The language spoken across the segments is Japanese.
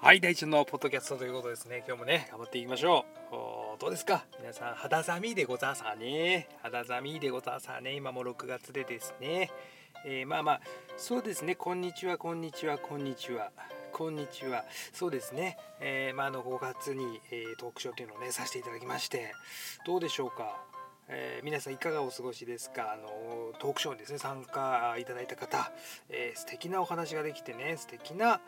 はい大地のポッドキャストということですね。今日もね頑張っていきましょう。どうですか？皆さん肌寒いでございさね？肌寒いでございさね？今も6月でですね、えー、まあまあそうですね。こんにちはこんにちはこんにちは。こんにちは。そうですね、えー、まあ、あの5月に、えー、トークショーというのをねさせていただきまして。どうでしょうか？えー、皆さんいかがお過ごしですか？あのトークショーにですね参加いただいた方、えー、素敵なお話ができてね素敵な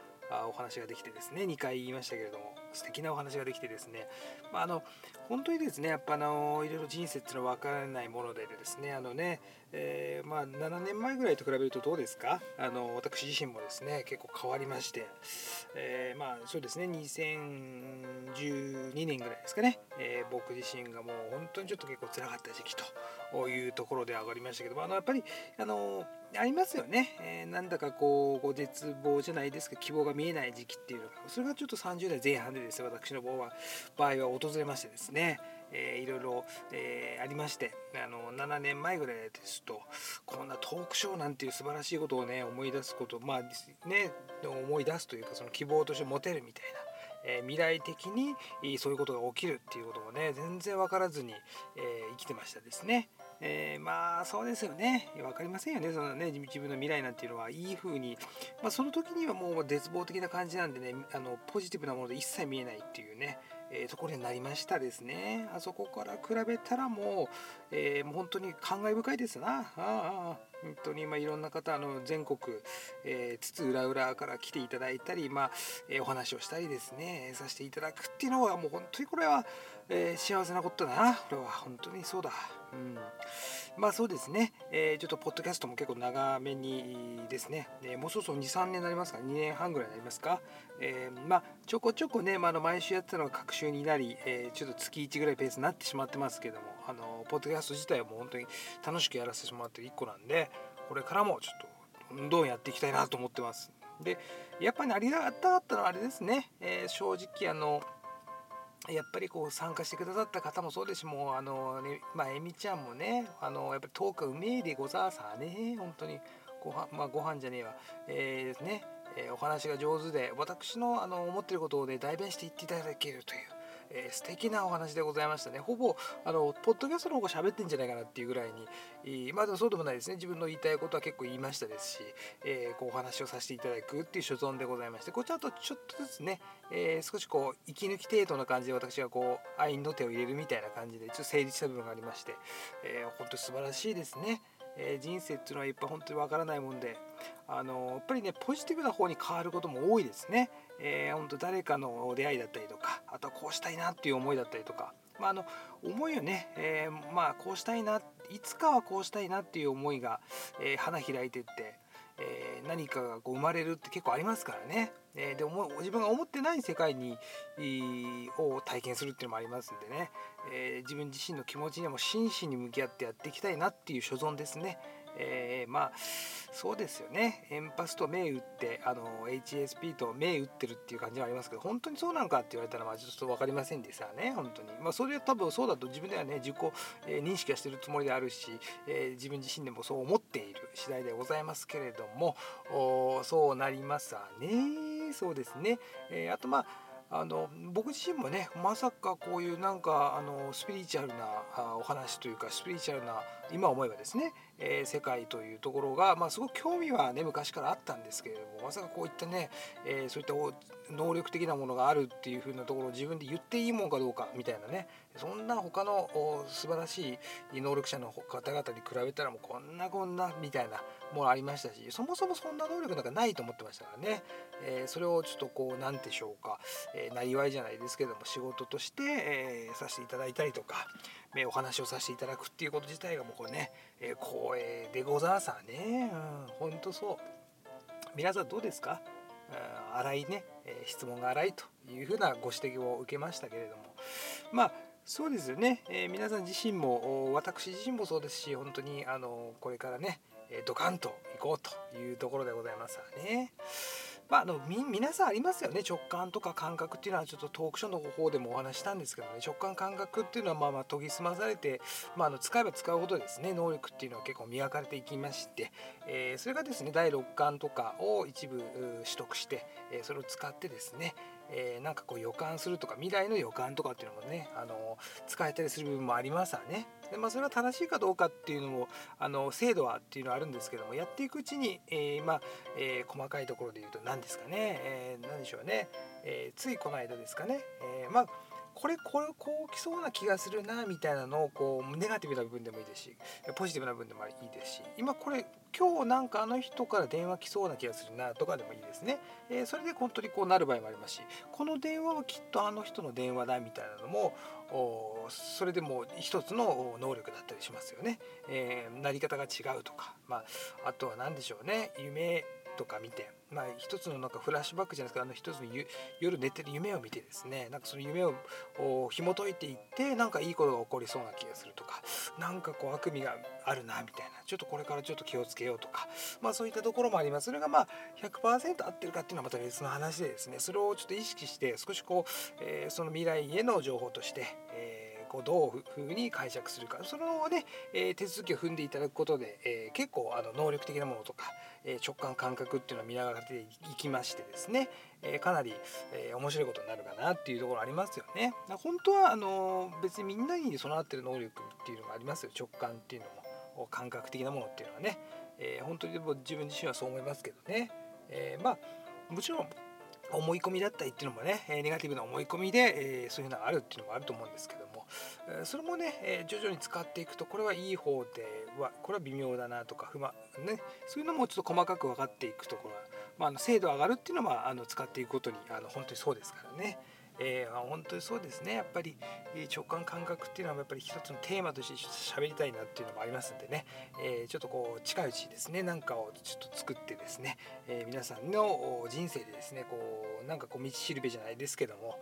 お話ができてですね2回言いましたけれども素敵なお話ができてですね、まあ、あの本当にですねやっぱあのいろいろ人生っていうのは分からないものでですねあのね、えー、まあ、7年前ぐらいと比べるとどうですか？あの私自身もですね結構変わりまして、えー、まあそうですね2012年ぐらいですかね、えー、僕自身がもう本当にちょっと結構辛かった時期というところで上がりましたけどもあのやっぱりあのありますよね、え、なんだかこうご絶望じゃないですけど希望が見えない時期っていうのがそれがちょっと30代前半でですね私の場合は訪れましてですね。えー、いろいろ、えー、ありましてあの7年前ぐらいですとこんなトークショーなんていう素晴らしいことをね思い出すことまあね思い出すというかその希望として持てるみたいな。えー、未来的にそういうことが起きるっていうこともね全然分からずに、えー、生きてましたですね。えー、まあそうですよね分かりませんよねそのね自分の未来なんていうのはいい風にまあその時にはもう絶望的な感じなんでねあのポジティブなもので一切見えないっていうねえ、ところになりましたですね。あそこから比べたらもう、えー、もう本当に感慨深いですな。ああ本当に今いろんな方あの全国、えー、津々浦々から来ていただいたり、まあえー、お話をしたりですねさせていただくっていうのはもう本当にこれは、えー、幸せなことだな。これは本当にそうだ。うん。まあそうですね、えー、ちょっとポッドキャストも結構長めにですね、えー、もうそろそろ2、3年になりますか、2年半ぐらいになりますか、えー、まあちょこちょこね、まあ、の毎週やってたのが隔週になり、えちょっと月1ぐらいペースになってしまってますけども、あのポッドキャスト自体はもう本当に楽しくやらせてもらってる1個なんで、これからもちょっとどんどんやっていきたいなと思ってます。で、やっぱりありがたかったのはあれですね、え正直あの、やっぱりこう参加してくださった方もそうですしもうあのねまあえみちゃんもねあのやっぱりトークうめえでござーさね。本当にごはまあご飯じゃねえわ。えー、ね、えー、お話が上手で私のあの思ってることをね代弁して言っていただけるという。えー、素敵なお話でございましたね。ほぼ、あの、ポッドキャストの方が喋ってんじゃないかなっていうぐらいに、えー、まあでもそうでもないですね。自分の言いたいことは結構言いましたですし、えー、こうお話をさせていただくっていう所存でございまして、こちらとちょっとずつね、え少しこう、息抜き程度な感じで私がこう、愛の手を入れるみたいな感じで、ちょっと成立した部分がありまして、えー、本当に素晴らしいですね。えー、人生っていうのはやっぱ本当にわからないもんであのやっぱりねポジティブな方に変わることも多いですね、えー、本当誰かの出会いだったりとかあとはこうしたいなっていう思いだったりとか、まあ、あの思いをね、えー、まあこうしたいないつかはこうしたいなっていう思いが、えー、花開いてってえー、何かがこう生まれるって結構ありますからね、えー、でも自分が思ってない世界にを体験するっていうのもありますんでね、えー、自分自身の気持ちにも真摯に向き合ってやっていきたいなっていう所存ですね。えー、まあそうですよね。エンパスと目打ってあの HSP と目打ってるっていう感じはありますけど本当にそうなのかって言われたらまあちょっと分かりませんでしたね本当に。まあそれは多分そうだと自分ではね自己、えー、認識はしてるつもりであるし、えー、自分自身でもそう思っている次第でございますけれどもおそうなりますわね。そうですね、えー、あとまああの僕自身もねまさかこういうなんかあのスピリチュアルなお話というかスピリチュアルな今思えばですね、えー、世界というところが、まあ、すごく興味はね昔からあったんですけれどもまさかこういったね、えー、そういった能力的なものがあるっていう風なところを自分で言っていいもんかどうかみたいなねそんな他の素晴らしい能力者の方々に比べたらもうこんなこんなみたいなものありましたしそもそもそんな能力なんかないと思ってましたからね、えー、それをちょっとこう何でしょうか、えー、なりわいじゃないですけども仕事として、えー、させていただいたりとか、えお話をさせていただくっていうこと自体がもうこれね、え光栄でござんさね。うんほんとそう。皆さんどうですか？荒いね、え質問が荒いというふうなご指摘を受けましたけれども。まあそうですよね、えー、皆さん自身も私自身もそうですし本当にあのこれからね、ドカンと行こうというところでございますわね。まあ、あの皆さんありますよね直感とか感覚っていうのはちょっとトークショーの方でもお話したんですけどね直感感覚っていうのはまあまあ研ぎ澄まされて、まあ、あの使えば使うほどですね能力っていうのは結構磨かれていきまして、えー、それがですね第六感とかを一部取得して、えー、それを使ってですね、えー、なんかこう予感するとか未来の予感とかっていうのもねあの使えたりする部分もありますわね。でまあ、それは正しいかどうかっていうのもあの精度はっていうのはあるんですけどもやっていくうちに、えー、まあえー、細かいところで言うと何ですかね、えー、何でしょうね、えついこの間ですかね、えまあこれこれこう来そうな気がするなみたいなのをこうネガティブな部分でもいいですしポジティブな部分でもいいですし今これ今日なんかあの人から電話来そうな気がするなとかでもいいですね、えー、それで本当にこうなる場合もありますしこの電話はきっとあの人の電話だみたいなのもそれでも一つの能力だったりしますよね、えー、なり方が違うとか、まあ、あとは何でしょうね。夢とか見て、まあ、一つのなんかフラッシュバックじゃないですかあの一つの夜寝てる夢を見てですねなんかその夢を紐解いていってなんかいいことが起こりそうな気がするとかなんかこう悪夢があるなみたいなちょっとこれからちょっと気をつけようとか、まあ、そういったところもあります。それがまあ100%合ってるかっていうのはまた別の話でですねそれをちょっと意識して少しこう、えー、その未来への情報として、えーこうどういうふうに解釈するか。そのね、えー、手続きを踏んでいただくことで、え、結構あの能力的なものとか、え、直感感覚っていうのを見ながらでいきましてですね、えかなり、え面白いことになるかなっていうところありますよね。本当はあの別にみんなに備わってる能力っていうのがありますよ。直感っていうのも感覚的なものっていうのはね、え本当にでも自分自身はそう思いますけどね、えまあもちろん思い込みだったりっていうのもねネガティブな思い込みで、えそういうのがあるっていうのもあると思うんですけどもそれもね徐々に使っていくとこれはいい方ではこれは微妙だなとか不満ねそういうのもちょっと細かく分かっていくところは、まあ、精度上がるっていうのはあの使っていくことにあの本当にそうですからね。えー、本当にそうですね。やっぱり直感感覚っていうのはやっぱり一つのテーマとして喋りたいなっていうのもありますんでね、えー、ちょっとこう近いうちですねなんかをちょっと作ってですね、えー、皆さんの人生でですねこうなんかこう道しるべじゃないですけども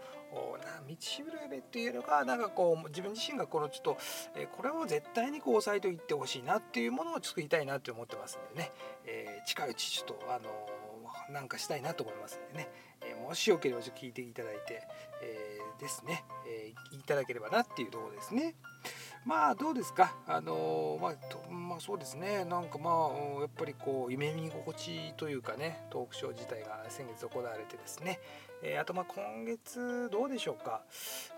な道しるべっていうのがなんかこう自分自身がこのちょっと、えこれを絶対にこう押さえておいてほしいなっていうものを作りたいなって思ってますんでね、え近いうちちょっとあのなんかしたいなと思いますんでね、もしよければちょっと聞いていただいて、えー、ですね、えー、いただければなっていうとこですね。まあどうですか？あのー、まあ、まあ、そうですね。なんかまあやっぱりこう夢見心地というかねトークショー自体が先月行われてですね、えー、あとまあ今月どうでしょうか？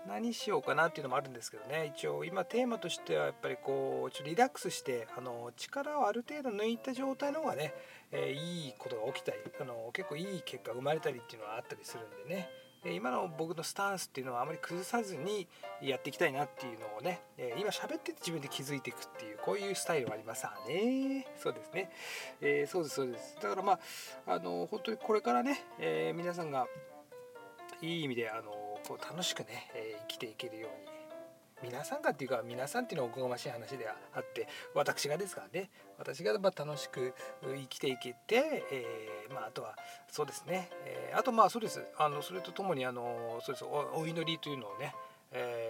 何しようかなっていうのもあるんですけどね。一応今テーマとしてはやっぱりこうちょっとリラックスしてあの力をある程度抜いた状態の方がね、えー、いいことが起きたりあの結構いい結果が生まれたりっていうのはあったりするんでね。今の僕のスタンスっていうのはあまり崩さずにやっていきたいなっていうのをね今喋ってて自分で気づいていくっていうこういうスタイルはありますわね。そうですね、えー、そうですそうです。だからまああの本当にこれからね、えー、皆さんがいい意味であのこう楽しくね、えー、生きていけるように皆さんがっていうか皆さんっていうのはおこがましい話であって私がですからね。私がま楽しく生きていけて、えー、まあ、あとはそうですね、えー、あとまあそうです。あのそれとともにあのそうです。お祈りというのをね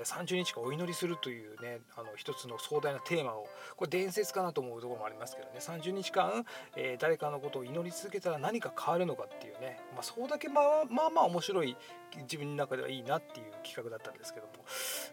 えー、30日間お祈りするというねあの一つの壮大なテーマをこれ伝説かなと思うところもありますけどね。30日間、えー、誰かのことを祈り続けたら何か変わるのかっていうね、まあ、そうだけまあまあまあ面白い自分の中ではいいなっていう企画だったんですけども。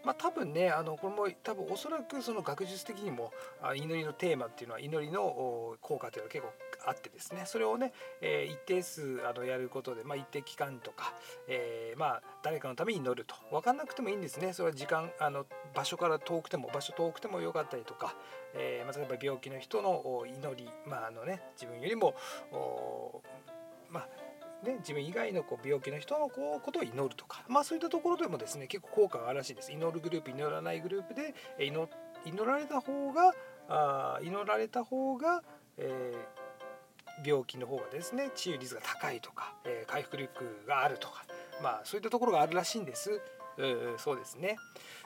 まあ多分ねあのこれも多分おそらくその学術的にも祈りのテーマっていうのは祈りの効果っていうのは結構あってですねそれをね、え、一定数あのやることで、まあ、一定期間とか、えー、まあ誰かのために祈ると。分かんなくてもいいんですね。それは時間あの場所から遠くても場所遠くてもよかったりとか、えーまあ、例えば病気の人の祈りまああのね自分よりもまあね、自分以外のこう病気の人のこうことを祈るとか、まあ、そういったところでもですね結構効果があるらしいです。祈るグループ祈らないグループで祈祈られた方があ祈られた方が、えー、病気の方がですね治癒率が高いとか、えー、回復力があるとか、まあ、そういったところがあるらしいんです。うそうですね。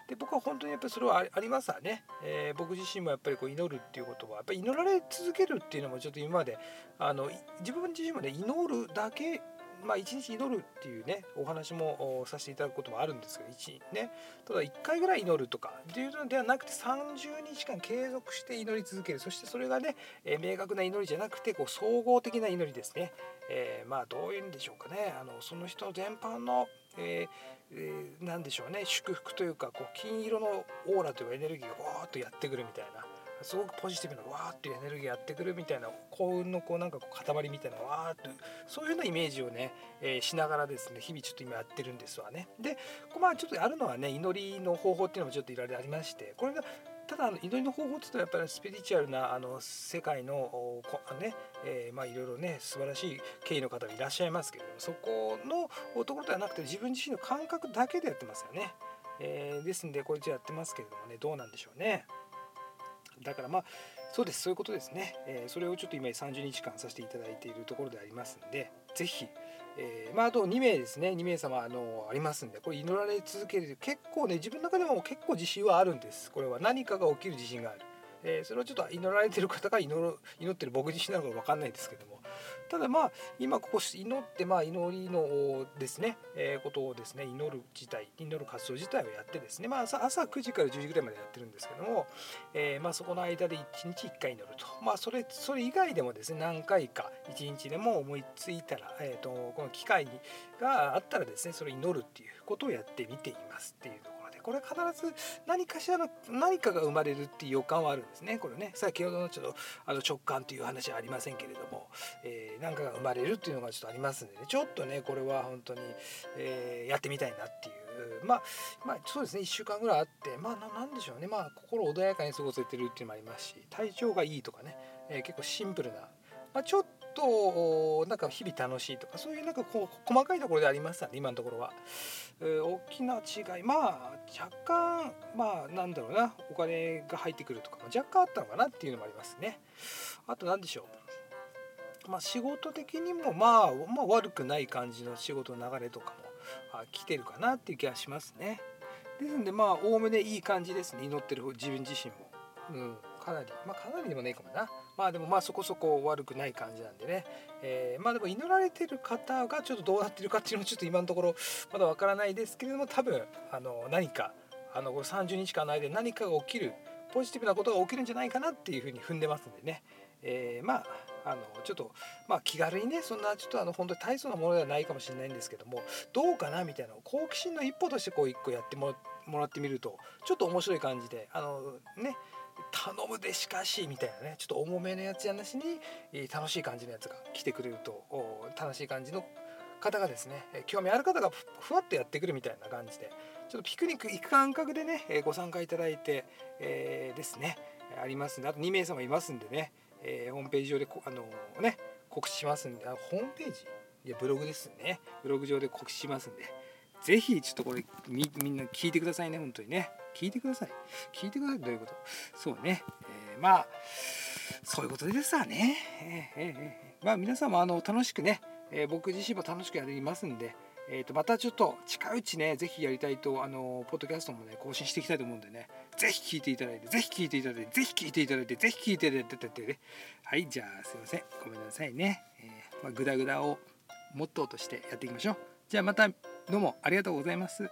で僕は本当にやっぱりそれはありますわね、えー、僕自身もやっぱりこう祈るっていうことはやっぱり祈られ続けるっていうのもちょっと今まであの自分自身もね祈るだけまあ、1日祈るっていうねお話もさせていただくこともあるんですけど1、ね、ただ1回ぐらい祈るとかっていうのではなくて30日間継続して祈り続ける。そしてそれがね、え、明確な祈りじゃなくてこう総合的な祈りですね、えー、まあどういうんでしょうかね。あのその人全般の、えーえー、何でしょうね。祝福というかこう金色のオーラというかエネルギーがわーっとやってくるみたいな。すごくポジティブなわーっていうエネルギーやってくるみたいな幸運のこうなんかこう塊みたいなわーってそういうようなイメージをね、えー、しながらですね日々ちょっと今やってるんですわね。でまあちょっとあるのはね祈りの方法っていうのもちょっといろいろありましてこれがただ祈りの方法っていうとやっぱりスピリチュアルなあの世界のこね、えー、まあいろいろね素晴らしい経緯の方がいらっしゃいますけれどもそこのところではなくて自分自身の感覚だけでやってますよね。えー、ですんでこれじゃやってますけれどもねどうなんでしょうね。だからまあそうですそういうことですね、えー、それをちょっと今30日間させていただいているところでありますんで是非えー、まあ、あと2名ですね。2名様あのありますんでこれ祈られ続ける。結構ね自分の中でも結構自信はあるんです。これは何かが起きる自信がある、えー、それをちょっと祈られてる方が祈る祈ってる僕自身なのか分かんないですけども。ただまあ今ここ祈ってまあ祈りのですね、えー、ことをですね祈る自体祈る活動自体をやってですねまあ朝朝9時から10時ぐらいまでやってるんですけども、えー、まあそこの間で1日1回祈ると。まあそれそれ以外でもですね何回か1日でも思いついたら、えーと、この機会があったらですねそれ祈るっていうことをやってみていますっていうのこれ必ず何かしらの何かが生まれるっていう予感はあるんですね。これね。先ほどのちょっとあの直感という話はありませんけれども、えー、何かが生まれるっていうのがちょっとありますんでね。ちょっとねこれは本当に、えー、やってみたいなっていう。まあ、まあ、そうですね。1週間ぐらいあってまあ何でしょうね。まあ心穏やかに過ごせてるっていうのもありますし体調がいいとかね、えー、結構シンプルな、まあ、ちょっとなんか日々楽しいとかそういうなんかこう細かいところでありますね今のところは、大きな違い。まあ若干まあなんだろうな。お金が入ってくるとか若干あったのかなっていうのもありますね。あと何でしょう。まあ仕事的にもまあ、まあ、悪くない感じの仕事の流れとかも来てるかなっていう気がしますね。ですんでまあおおむねいい感じですね。祈ってる自分自身も、うん、かなり。まあかなりでもねえかもな。まあでもまあそこそこ悪くない感じなんでね、えー、まあでも祈られてる方がちょっとどうなってるかっていうのはちょっと今のところまだわからないですけれども多分あの何かあの30日間の間で何かが起きるポジティブなことが起きるんじゃないかなっていうふうに踏んでますんでね、えー、まああのちょっとまあ気軽にねそんなちょっとあの本当に大層なものではないかもしれないんですけどもどうかなみたいな好奇心の一歩としてこう一個やってもらってみるとちょっと面白い感じであのね頼むでしかしみたいなねちょっと重めのやつやなしに楽しい感じのやつが来てくれると楽しい感じの方がですね興味ある方がふわっとやってくるみたいな感じでちょっとピクニック行く感覚でねご参加いただいて、えー、ですねありますんであと2名様いますんでね、えー、ホームページ上であのね告知しますんであホームページ？いやブログですね。ブログ上で告知しますんで是非ちょっとこれみんな聞いてくださいね本当にね。聞いてください。聞いてください。どういうこと？そうね、えー、まあそういうことですわね、えー、えー、まあ皆さんもあの楽しくね、え僕自身も楽しくやりますんでえー、とまたちょっと近いうちね、ぜひやりたいと、あのポッドキャストもね、更新していきたいと思うんでね、ぜひ聞いていただいて、ぜひ聞いていただいて、ぜひ聞いていただいて、ぜひ聞いていただいて、てね、はい、じゃあすいません、ごめんなさいね。えー、まあ、グダグダをモットーとしてやっていきましょう。じゃあまたどうもありがとうございます。